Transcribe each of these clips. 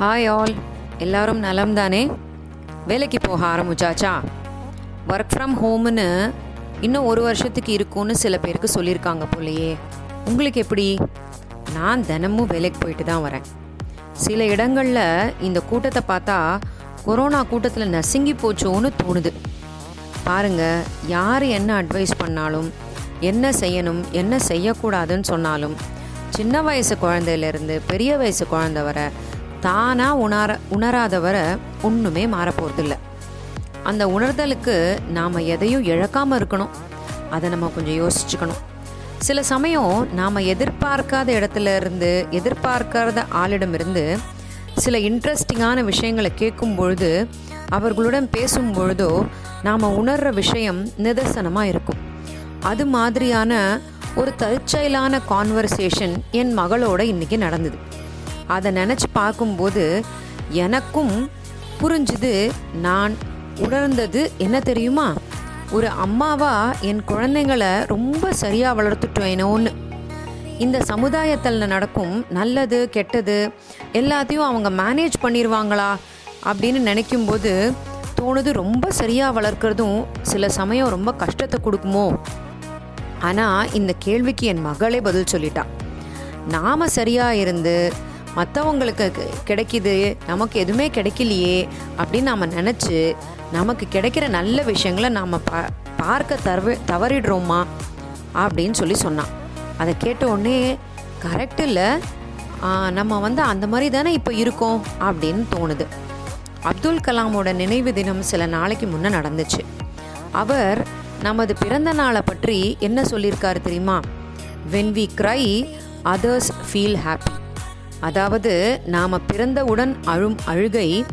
Hi all எல்லாரும் நலம் தானே வேலைக்கு போக ஆரம்பிச்சாச்சா? ஒர்க் ஃப்ரம் ஹோம்னு இன்னும் ஒரு வருஷத்துக்கு இருக்கும்னு சில பேருக்கு சொல்லியிருக்காங்க போலையே. உங்களுக்கு எப்படி? நான் தினமும் வேலைக்கு போயிட்டு தான் வரேன். சில இடங்களில் இந்த கூட்டத்தை பார்த்தா கொரோனா கூட்டத்தில் நசுங்கி போச்சோன்னு தோணுது. பாருங்கள் யார் என்ன அட்வைஸ் பண்ணாலும் என்ன செய்யணும் என்ன செய்யக்கூடாதுன்னு சொன்னாலும் சின்ன வயசு குழந்தையிலேருந்து பெரிய வயசு குழந்தை வர தானாக உணர உணராதவரை ஒன்றுமே மாறப்போகிறதில்ல அந்த உணர்தலுக்கு நாம் எதையும் இழக்காமல் இருக்கணும். அதை நம்ம கொஞ்சம் யோசிச்சுக்கணும். சில சமயம் நாம் எதிர்பார்க்காத இடத்துல இருந்து எதிர்பார்க்காத ஆளிடமிருந்து சில இன்ட்ரெஸ்டிங்கான விஷயங்களை கேட்கும் பொழுது அவர்களுடன் பேசும் பொழுதோ நாம் உணர்கிற விஷயம் நிதர்சனமாக இருக்கும். அது மாதிரியான ஒரு தற்செயலான கான்வர்சேஷன் என் மகளோட இன்றைக்கி நடந்தது. அதை நினச்சி பார்க்கும்போது எனக்கும் புரிஞ்சுது நான் உணர்ந்தது என்ன தெரியுமா? ஒரு அம்மாவா என் குழந்தைங்களை ரொம்ப சரியாக வளர்த்துட்டேனோன்னு இந்த சமுதாயத்தில் நடக்கும் நல்லது கெட்டது எல்லாத்தையும் அவங்க மேனேஜ் பண்ணிடுவாங்களா அப்படின்னு நினைக்கும்போது தோணுது ரொம்ப சரியாக வளர்க்குறதும் சில சமயம் ரொம்ப கஷ்டத்தை கொடுக்குமோ? ஆனால் இந்த கேள்விக்கு என் மகளே பதில் சொல்லிட்டா. நாம் சரியாக இருந்து மற்றவங்களுக்கு கிடைக்கிது நமக்கு எதுவுமே கிடைக்கலையே அப்படின்னு நாம் நினச்சி நமக்கு கிடைக்கிற நல்ல விஷயங்களை நாம் பா பார்க்க தவ தவறிடுறோமா அப்படின்னு சொல்லி சொன்னான். அதை கேட்ட உடனே கரெக்ட் இல்லை. நம்ம வந்து அந்த மாதிரி தானே இப்போ இருக்கோம்? அப்படின்னு தோணுது. அப்துல் கலாமோட நினைவு தினம் சில நாளைக்கு முன்னே நடந்துச்சு. அவர் நமது பிறந்த நாளை பற்றி என்ன சொல்லியிருக்காரு தெரியுமா? When we cry others feel happy அதாவது நாம் பிறந்தவுடன் அழும் அழுகை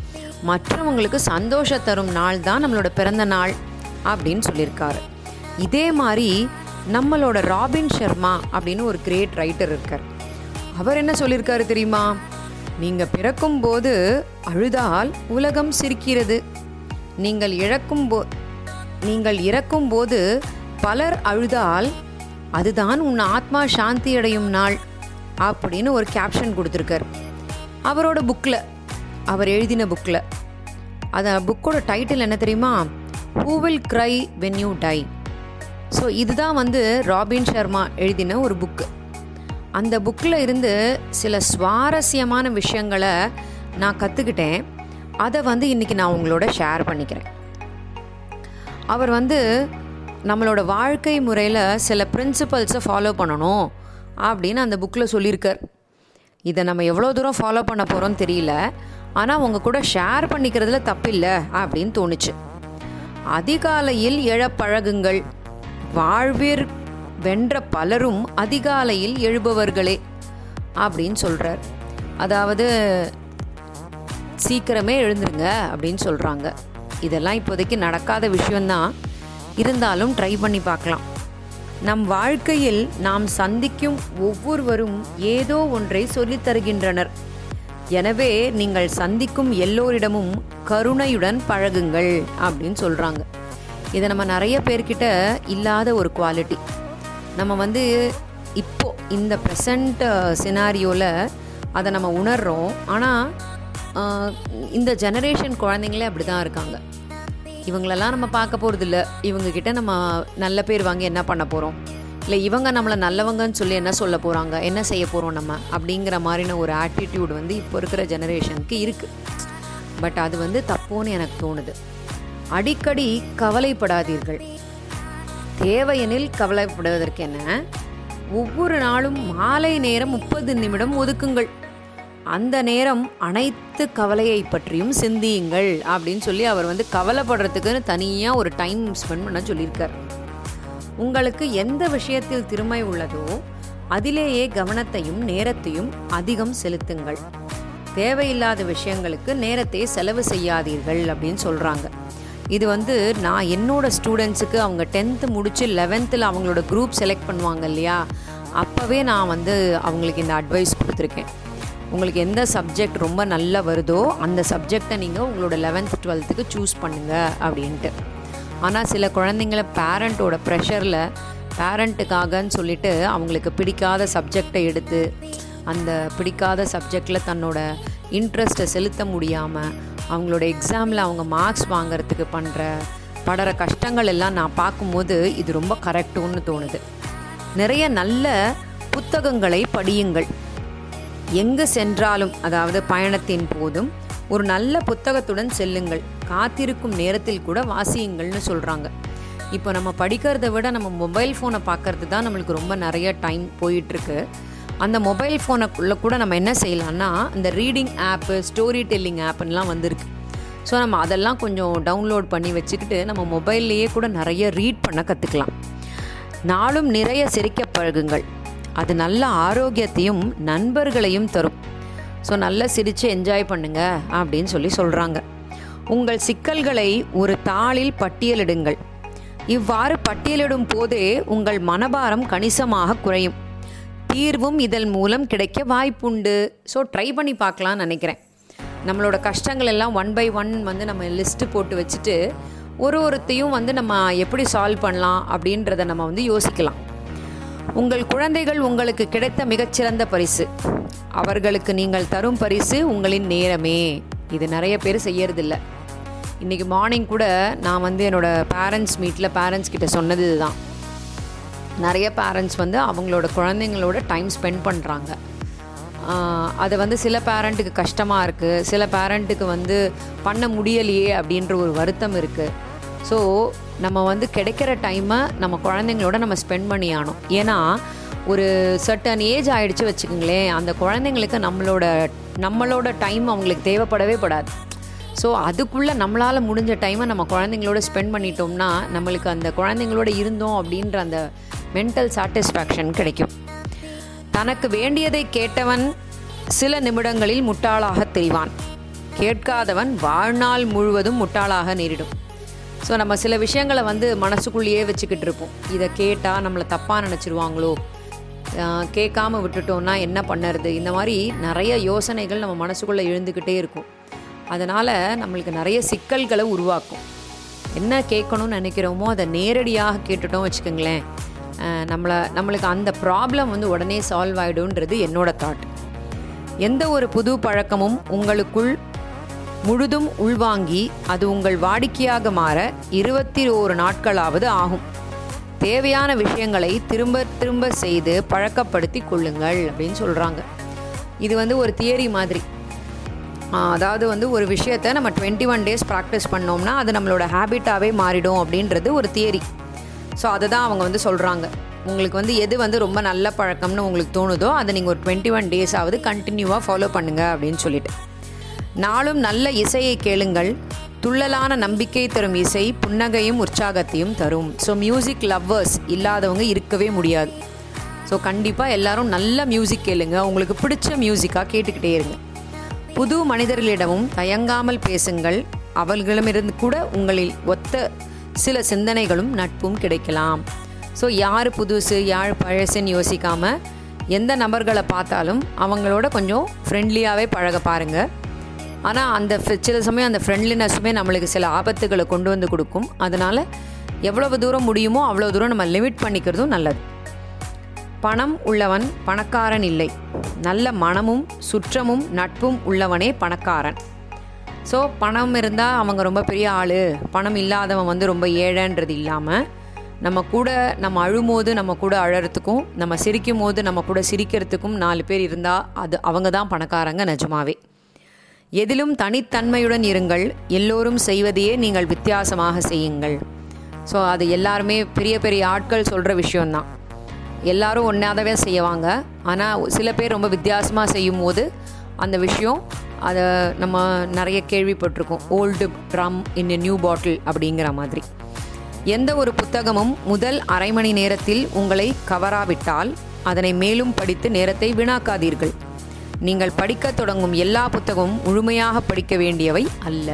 மற்றவங்களுக்கு சந்தோஷம் தரும் நாள் தான் நம்மளோட பிறந்த நாள் அப்படின்னு சொல்லியிருக்காரு. இதே மாதிரி நம்மளோட ராபின் சர்மா அப்படின்னு ஒரு கிரேட் ரைட்டர் இருக்கார். அவர் என்ன சொல்லியிருக்காரு தெரியுமா? நீங்கள் பிறக்கும்போது அழுதால் உலகம் சிரிக்கிறது. நீங்கள் இழக்கும் போ நீங்கள் இறக்கும் போது பலர் அழுதால் அதுதான் உன் ஆத்மா சாந்தி அடையும் நாள். அப்படின்னு ஒரு கேப்ஷன் கொடுத்துருக்கார். அவரோட புக்கில் அவர் எழுதின புக்கில் அந்த புக்கோட டைட்டில் என்ன தெரியுமா? Who will cry when you die so இதுதான் வந்து ராபின் சர்மா எழுதின ஒரு புக்கு அந்த புக்கில் இருந்து சில சுவாரஸ்யமான விஷயங்களை நான் கற்றுக்கிட்டேன் அதை வந்து இன்றைக்கி நான் உங்களோட ஷேர் பண்ணிக்கிறேன். அவர் வந்து நம்மளோட வாழ்க்கை முறையில் சில பிரின்சிபல்ஸை ஃபாலோ பண்ணணும். அப்படின்னு அந்த புக்கில் சொல்லியிருக்கார். இதை நம்ம எவ்வளோ தூரம் ஃபாலோ பண்ண போகிறோம்னு தெரியல. ஆனால் உங்கள் கூட ஷேர் பண்ணிக்கிறதுல தப்பில்லை அப்படின்னு தோணுச்சு. அதிகாலையில் எழப்பழகுங்கள். வாழ்வீர் வென்ற பலரும் அதிகாலையில் எழுபவர்களே அப்படின்னு சொல்கிறார் அதாவது சீக்கிரமே எழுந்துருங்க அப்படின்னு சொல்கிறாங்க இதெல்லாம் இப்போதைக்கு நடக்காத விஷயந்தான் இருந்தாலும் ட்ரை பண்ணி பார்க்கலாம். நம் வாழ்க்கையில் நாம் சந்திக்கும் ஒவ்வொருவரும் ஏதோ ஒன்றை சொல்லித் தருகின்றனர். எனவே நீங்கள் சந்திக்கும் எல்லோரிடமும் கருணையுடன் பழகுங்கள் அப்படின்னு சொல்கிறாங்க இதை நம்ம நிறைய பேர்கிட்ட இல்லாத ஒரு குவாலிட்டி நம்ம வந்து இப்போ இந்த ப்ரெசண்ட் சினாரியோவில் அதை நம்ம உணர்கிறோம் ஆனால் இந்த ஜெனரேஷன் குழந்தைங்களே அப்படி தான் இருக்காங்க. இவங்களெல்லாம் நம்ம பார்க்க போகிறதில்ல இவங்கக்கிட்ட நம்ம நல்ல பேர் வாங்கி என்ன பண்ண போகிறோம் இல்லை இவங்க நம்மளை நல்லவங்கன்னு சொல்லி என்ன சொல்ல போகிறாங்க என்ன செய்ய போகிறோம் நம்ம? அப்படிங்கிற மாதிரின ஒரு ஆட்டிடியூட் வந்து இப்போ இருக்கிற ஜெனரேஷனுக்கு இருக்குது பட் அது வந்து தப்போன்னு எனக்கு தோணுது. அடிக்கடி கவலைப்படாதீர்கள். தேவையெனில் கவலைப்படுவதற்கு என்ன? ஒவ்வொரு நாளும் மாலை நேரம் முப்பது நிமிடம் ஒதுக்குங்கள். அந்த நேரம் அனைத்து கவலையை பற்றியும் சிந்தியுங்கள் அப்படின்னு சொல்லி அவர் வந்து கவலைப்படுறதுக்குன்னு தனியாக ஒரு டைம் ஸ்பெண்ட் பண்ண சொல்லியிருக்கார். உங்களுக்கு எந்த விஷயத்தில் திறமை உள்ளதோ அதிலேயே கவனத்தையும் நேரத்தையும் அதிகம் செலுத்துங்கள். தேவையில்லாத விஷயங்களுக்கு நேரத்தை செலவு செய்யாதீர்கள் அப்படின்னு சொல்கிறாங்க இது வந்து நான் என்னோட ஸ்டூடெண்ட்ஸுக்கு அவங்க டென்த்து முடித்து லெவன்த்தில் அவங்களோட குரூப் செலக்ட் பண்ணுவாங்க இல்லையா? அப்போவே நான் வந்து அவங்களுக்கு இந்த அட்வைஸ் கொடுத்துருக்கேன். உங்களுக்கு எந்த சப்ஜெக்ட் ரொம்ப நல்லா வருதோ அந்த சப்ஜெக்டை நீங்கள் உங்களோட லெவன்த் டுவெல்த்துக்கு சூஸ் பண்ணுங்கள் அப்படின்ட்டு. ஆனால் சில குழந்தைங்கள பேரண்ட்டோட ப்ரெஷரில் பேரண்ட்டுக்காகன்னு சொல்லிட்டு அவங்களுக்கு பிடிக்காத சப்ஜெக்டை எடுத்து அந்த பிடிக்காத சப்ஜெக்டில் தன்னோட இன்ட்ரெஸ்ட்டை செலுத்த முடியாமல் அவங்களோட எக்ஸாமில் அவங்க மார்க்ஸ் வாங்குறதுக்கு பண்ணுற படுற கஷ்டங்கள் எல்லாம் நான் பார்க்கும்போது இது ரொம்ப கரெக்டுன்னு தோணுது. நிறைய நல்ல புத்தகங்களை படியுங்கள். எங்கு சென்றாலும் அதாவது பயணத்தின் போதும் ஒரு நல்ல புத்தகத்துடன் செல்லுங்கள். காத்திருக்கும் நேரத்தில் கூட வாசியுங்கள்னு சொல்கிறாங்க இப்போ நம்ம படிக்கிறத விட நம்ம மொபைல் ஃபோனை பார்க்கறது தான் நம்மளுக்கு ரொம்ப நிறைய டைம் போயிட்டுருக்கு. அந்த மொபைல் ஃபோனுக்குள்ளே கூட நம்ம என்ன செய்யலாம்னா இந்த ரீடிங் ஆப்பு ஸ்டோரி டெல்லிங் ஆப்புன்னெலாம் வந்திருக்கு. ஸோ நம்ம அதெல்லாம் கொஞ்சம் டவுன்லோட் பண்ணி வச்சுக்கிட்டு நம்ம மொபைல்லையே கூட நிறைய ரீட் பண்ண கற்றுக்கலாம் நாளும் நிறைய சிரிக்க பழகுங்கள். அது நல்ல ஆரோக்கியத்தையும் நண்பர்களையும் தரும். ஸோ நல்லா சிரித்து என்ஜாய் பண்ணுங்க அப்படின்னு சொல்லி சொல்கிறாங்க உங்கள் சிக்கல்களை ஒரு தாளில் பட்டியலிடுங்கள். இவ்வாறு பட்டியலிடும் போதே உங்கள் மனபாரம் கணிசமாக குறையும். தீர்வும் இதன் மூலம் கிடைக்க வாய்ப்புண்டு. ஸோ ட்ரை பண்ணி பார்க்கலாம்னு நினைக்கிறேன். நம்மளோட கஷ்டங்கள் எல்லாம் ஒன் பை ஒன் வந்து நம்ம லிஸ்ட்டு போட்டு வச்சுட்டு ஒரு ஒருத்தையும் வந்து நம்ம எப்படி சால்வ் பண்ணலாம் அப்படின்றத நம்ம வந்து யோசிக்கலாம். உங்கள் குழந்தைகள் உங்களுக்கு கிடைத்த மிகச்சிறந்த பரிசு. அவர்களுக்கு நீங்கள் தரும் பரிசு உங்களின் நேரமே. இது நிறைய பேர் செய்யறதில்ல. இன்றைக்கி மார்னிங் கூட நான் வந்து என்னோடய பேரண்ட்ஸ் மீட்டில் பேரண்ட்ஸ் கிட்ட சொன்னது இதுதான் நிறைய பேரண்ட்ஸ் வந்து அவங்களோட குழந்தைங்களோட டைம் ஸ்பெண்ட் பண்ணுறாங்க அது வந்து சில பேரண்ட்டுக்கு கஷ்டமாக இருக்குது சில பேரண்ட்டுக்கு வந்து பண்ண முடியலையே அப்படின்ற ஒரு வருத்தம் இருக்குது ஸோ நம்ம வந்து கிடைக்கிற டைமை நம்ம குழந்தைங்களோட நம்ம ஸ்பெண்ட் பண்ணி ஆனோம் ஏன்னா ஒரு சர்டன் ஏஜ் ஆகிடுச்சு வச்சுக்கோங்களேன் அந்த குழந்தைங்களுக்கு நம்மளோட நம்மளோட டைம் அவங்களுக்கு தேவைப்படவே படாது. ஸோ அதுக்குள்ளே நம்மளால் முடிஞ்ச டைமை நம்ம குழந்தைங்களோட ஸ்பெண்ட் பண்ணிட்டோம்னா நம்மளுக்கு அந்த குழந்தைங்களோட இருந்தோம் அப்படின்ற அந்த மென்டல் சாட்டிஸ்ஃபேக்ஷன் கிடைக்கும். தனக்கு வேண்டியதை கேட்டவன் சில நிமிடங்களில் முட்டாளாக தெரிவான். கேட்காதவன் வாழ்நாள் முழுவதும் முட்டாளாக நேரிடும். ஸோ நம்ம சில விஷயங்களை வந்து மனசுக்குள்ளேயே வச்சுக்கிட்டு இருப்போம். இதை கேட்டால் நம்மளை தப்பாக நினச்சிருவாங்களோ? கேட்காம விட்டுட்டோம்னா என்ன பண்ணுறது? இந்த மாதிரி நிறைய யோசனைகள் நம்ம மனசுக்குள்ளே எழுந்துக்கிட்டே இருக்கும். அதனால் நம்மளுக்கு நிறைய சிக்கல்களை உருவாக்கும். என்ன கேட்கணும்னு நினைக்கிறோமோ அதை நேரடியாக கேட்டுட்டோம் வச்சுக்கோங்களேன். நம்மளை நம்மளுக்கு அந்த ப்ராப்ளம் வந்து உடனே சால்வ் ஆகிடும்ன்றது என்னோடய தாட் எந்த ஒரு புது பழக்கமும் உங்களுக்குள் முழுதும் உள்வாங்கி அது உங்கள் வாடிக்கையாக மாற இருபத்தி ஓரு நாட்களாவது ஆகும். தேவையான விஷயங்களை திரும்ப திரும்ப செய்து பழக்கப்படுத்தி கொள்ளுங்கள் அப்படின்னு சொல்கிறாங்க இது வந்து ஒரு தியரி மாதிரி. அதாவது வந்து ஒரு விஷயத்த நம்ம டுவெண்ட்டி ஒன் டேஸ் ப்ராக்டிஸ் பண்ணோம்னா அது நம்மளோட ஹேபிட்டாகவே மாறிடும் அப்படின்றது ஒரு தியரி. ஸோ அதை தான் அவங்க வந்து சொல்கிறாங்க உங்களுக்கு வந்து எது வந்து ரொம்ப நல்ல பழக்கம்னு உங்களுக்கு தோணுதோ அதை நீங்கள் ஒரு டுவெண்ட்டி ஒன் டேஸாவது கண்டினியூவாக ஃபாலோ பண்ணுங்கள் அப்படின்னு சொல்லிட்டு. நாளும் நல்ல இசையை கேளுங்கள். துள்ளலான நம்பிக்கை தரும் இசை புன்னகையும் உற்சாகத்தையும் தரும். ஸோ மியூசிக் லவ்வர்ஸ் இல்லாதவங்க இருக்கவே முடியாது. ஸோ கண்டிப்பாக எல்லாரும் நல்ல மியூசிக் கேளுங்க. உங்களுக்கு பிடிச்ச மியூசிக்காக கேட்டுக்கிட்டே இருங்க. புது மனிதர்களிடமும் தயங்காமல் பேசுங்கள். அவர்களிடமிருந்து கூட உங்களில் ஒத்த சில சிந்தனைகளும் நட்பும் கிடைக்கலாம். ஸோ யார் புதுசு யார் பழசுன்னு யோசிக்காமல் எந்த நபர்களை பார்த்தாலும் அவங்களோட கொஞ்சம் ஃப்ரெண்ட்லியாகவே பழக பாருங்கள் ஆனால் அந்த சில சமயம் அந்த ஃப்ரெண்ட்லினஸுமே நம்மளுக்கு சில ஆபத்துகளை கொண்டு வந்து கொடுக்கும். அதனால் எவ்வளவு தூரம் முடியுமோ அவ்வளோ தூரம் நம்ம லிமிட் பண்ணிக்கிறதும் நல்லது. பணம் உள்ளவன் பணக்காரன் இல்லை. நல்ல மனமும் சுற்றமும் நட்பும் உள்ளவனே பணக்காரன். ஸோ பணம் இருந்தால் அவங்க ரொம்ப பெரிய ஆள். பணம் இல்லாதவன் வந்து ரொம்ப ஏழைன்றது இல்லாமல் நம்ம கூட நம்ம அழும்போது நம்ம கூட அழறதுக்கும் நம்ம சிரிக்கும் போது நம்ம கூட சிரிக்கிறதுக்கும் நாலு பேர் இருந்தால் அது அவங்க தான் பணக்காரங்க நிஜமாவே. எதிலும் தனித்தன்மையுடன் இருங்கள். எல்லோரும் செய்வதையே நீங்கள் வித்தியாசமாக செய்யுங்கள். ஸோ அது எல்லாருமே பெரிய பெரிய ஆட்கள் சொல்கிற விஷயந்தான் எல்லாரும் ஒன்றாதவே செய்வாங்க. ஆனால் சில பேர் ரொம்ப வித்தியாசமாக செய்யும் போது அந்த விஷயம் அதை நம்ம நிறைய கேள்விப்பட்டிருக்கோம். Old drum in a new bottle அப்படிங்கிற மாதிரி. எந்த ஒரு புத்தகமும் முதல் அரை மணி நேரத்தில் உங்களை கவராவிட்டால் அதனை மேலும் படித்து நேரத்தை வீணாக்காதீர்கள். நீங்கள் படிக்க தொடங்கும் எல்லா புத்தகமும் முழுமையாக படிக்க வேண்டியவை அல்ல.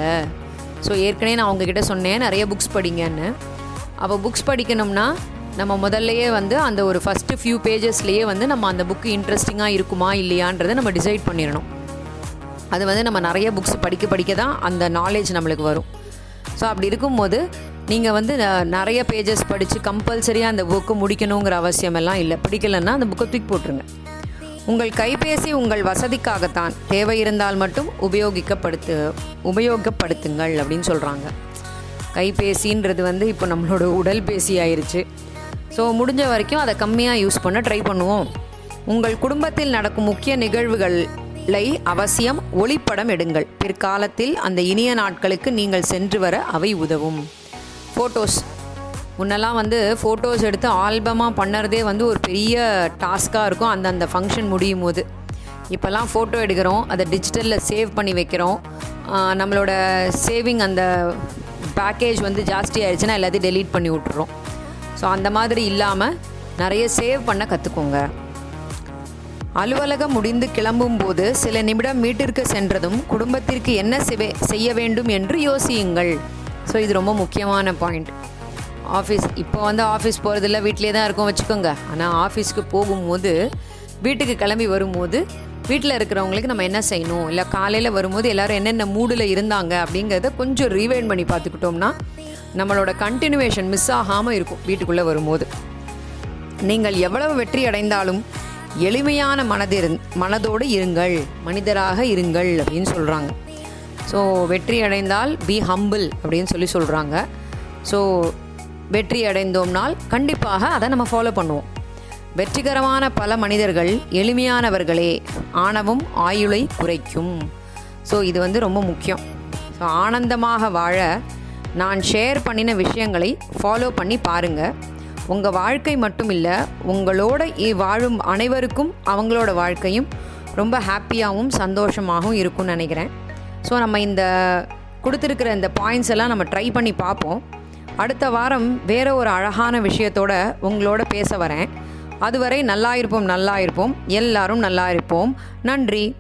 ஸோ ஏற்கனவே நான் உங்ககிட்ட சொன்னேன் நிறைய புக்ஸ் படிங்கன்னு. அப்போ புக்ஸ் படிக்கணும்னா நம்ம முதல்லையே வந்து அந்த ஒரு ஃபஸ்ட்டு ஃபியூ பேஜஸ்லேயே வந்து நம்ம அந்த புக்கு இன்ட்ரெஸ்டிங்காக இருக்குமா இல்லையான்றதை நம்ம டிசைட் பண்ணிடணும். அது வந்து நம்ம நிறைய புக்ஸ் படிக்க படிக்க தான் அந்த நாலேஜ் நம்மளுக்கு வரும். ஸோ அப்படி இருக்கும்போது நீங்கள் வந்து நிறைய பேஜஸ் படித்து கம்பல்சரியாக அந்த புக்கு முடிக்கணுங்கிற அவசியமெல்லாம் இல்லை. பிடிக்கலன்னா அந்த புக்கை தூக்கி போட்டுருங்க. உங்கள் கைபேசி உங்கள் வசதிக்காகத்தான். தேவை இருந்தால் மட்டும் உபயோகிக்கப்படுத்து உபயோகப்படுத்துங்கள் அப்படின்னு சொல்கிறாங்க கைபேசின்றது வந்து இப்போ நம்மளோட உடல் பேசி ஆயிடுச்சு ஸோ முடிஞ்ச வரைக்கும் அதை கம்மியாக யூஸ் பண்ண ட்ரை பண்ணுவோம். உங்கள் குடும்பத்தில் நடக்கும் முக்கிய நிகழ்வுகளை அவசியம் ஒளிப்படம் எடுங்கள். பிற்காலத்தில் அந்த இனிய நாட்களுக்கு நீங்கள் சென்று வர அவை உதவும். ஃபோட்டோஸ் முன்னெல்லாம் வந்து ஃபோட்டோஸ் எடுத்து ஆல்பமாக பண்ணுறதே வந்து ஒரு பெரிய டாஸ்க்காக இருக்கும். அந்த அந்த ஃபங்க்ஷன் முடியும் போது. இப்போல்லாம் ஃபோட்டோ எடுக்கிறோம். அதை டிஜிட்டலில் சேவ் பண்ணி வைக்கிறோம். நம்மளோட சேவிங் அந்த பேக்கேஜ் வந்து ஜாஸ்தி ஆயிடுச்சுன்னா எல்லாத்தையும் டெலீட் பண்ணி விட்டுறோம். ஸோ அந்த மாதிரி இல்லாமல் நிறைய சேவ் பண்ண கற்றுக்கோங்க அலுவலகம் முடிந்து கிளம்பும் போது சில நிமிடம் வீட்டிற்கு சென்றதும் குடும்பத்திற்கு என்ன செய்ய வேண்டும் என்று யோசியுங்கள். ஸோ இது ரொம்ப முக்கியமான பாயிண்ட் ஆஃபீஸ் இப்போ வந்து ஆஃபீஸ் போகிறதில்ல வீட்டிலே தான் இருக்கும் வச்சுக்கோங்க. ஆனால் ஆஃபீஸ்க்கு போகும்போது வீட்டுக்கு கிளம்பி வரும்போது வீட்டில் இருக்கிறவங்களுக்கு நம்ம என்ன செய்யணும்? இல்லை காலையில் வரும்போது எல்லோரும் என்னென்ன மூடில் இருந்தாங்க அப்படிங்கிறத கொஞ்சம் ரீவைண்ட் பண்ணி பார்த்துக்கிட்டோம்னா நம்மளோட கண்டினியூவேஷன் மிஸ் ஆகாமல் இருக்கும் வீட்டுக்குள்ளே வரும்போது. நீங்கள் எவ்வளவு வெற்றி அடைந்தாலும் எளிமையான மனதிரு மனதோடு இருங்கள் மனிதராக இருங்கள் அப்படின்னு சொல்கிறாங்க ஸோ வெற்றி அடைந்தால் பி ஹம்பிள் அப்படின்னு சொல்லி சொல்கிறாங்க ஸோ வெற்றி அடைந்தோம்னால் கண்டிப்பாக அதை நம்ம ஃபாலோ பண்ணுவோம். வெற்றிகரமான பல மனிதர்கள் எளிமையானவர்களே ஆணவம் ஆயுளை குறைக்கும். ஸோ இது வந்து ரொம்ப முக்கியம். ஸோ ஆனந்தமாக வாழ நான் ஷேர் பண்ணின விஷயங்களை ஃபாலோ பண்ணி பாருங்கள் உங்கள் வாழ்க்கை மட்டும் இல்லை உங்களோட இ- வாழும் அனைவருக்கும் அவங்களோட வாழ்க்கையும் ரொம்ப ஹாப்பியாகவும் சந்தோஷமாகவும் இருக்கும்னு நினைக்கிறேன். ஸோ நம்ம இந்த கொடுத்துருக்கிற இந்த பாயிண்ட்ஸ் எல்லாம் நம்ம ட்ரை பண்ணி பார்ப்போம். அடுத்த வாரம் வேற ஒரு அழகான விஷயத்தோட உங்களோட பேச வரேன். அதுவரை நல்லா இருப்போம் நல்லா இருப்போம் எல்லாரும் நல்லா இருப்போம் நன்றி.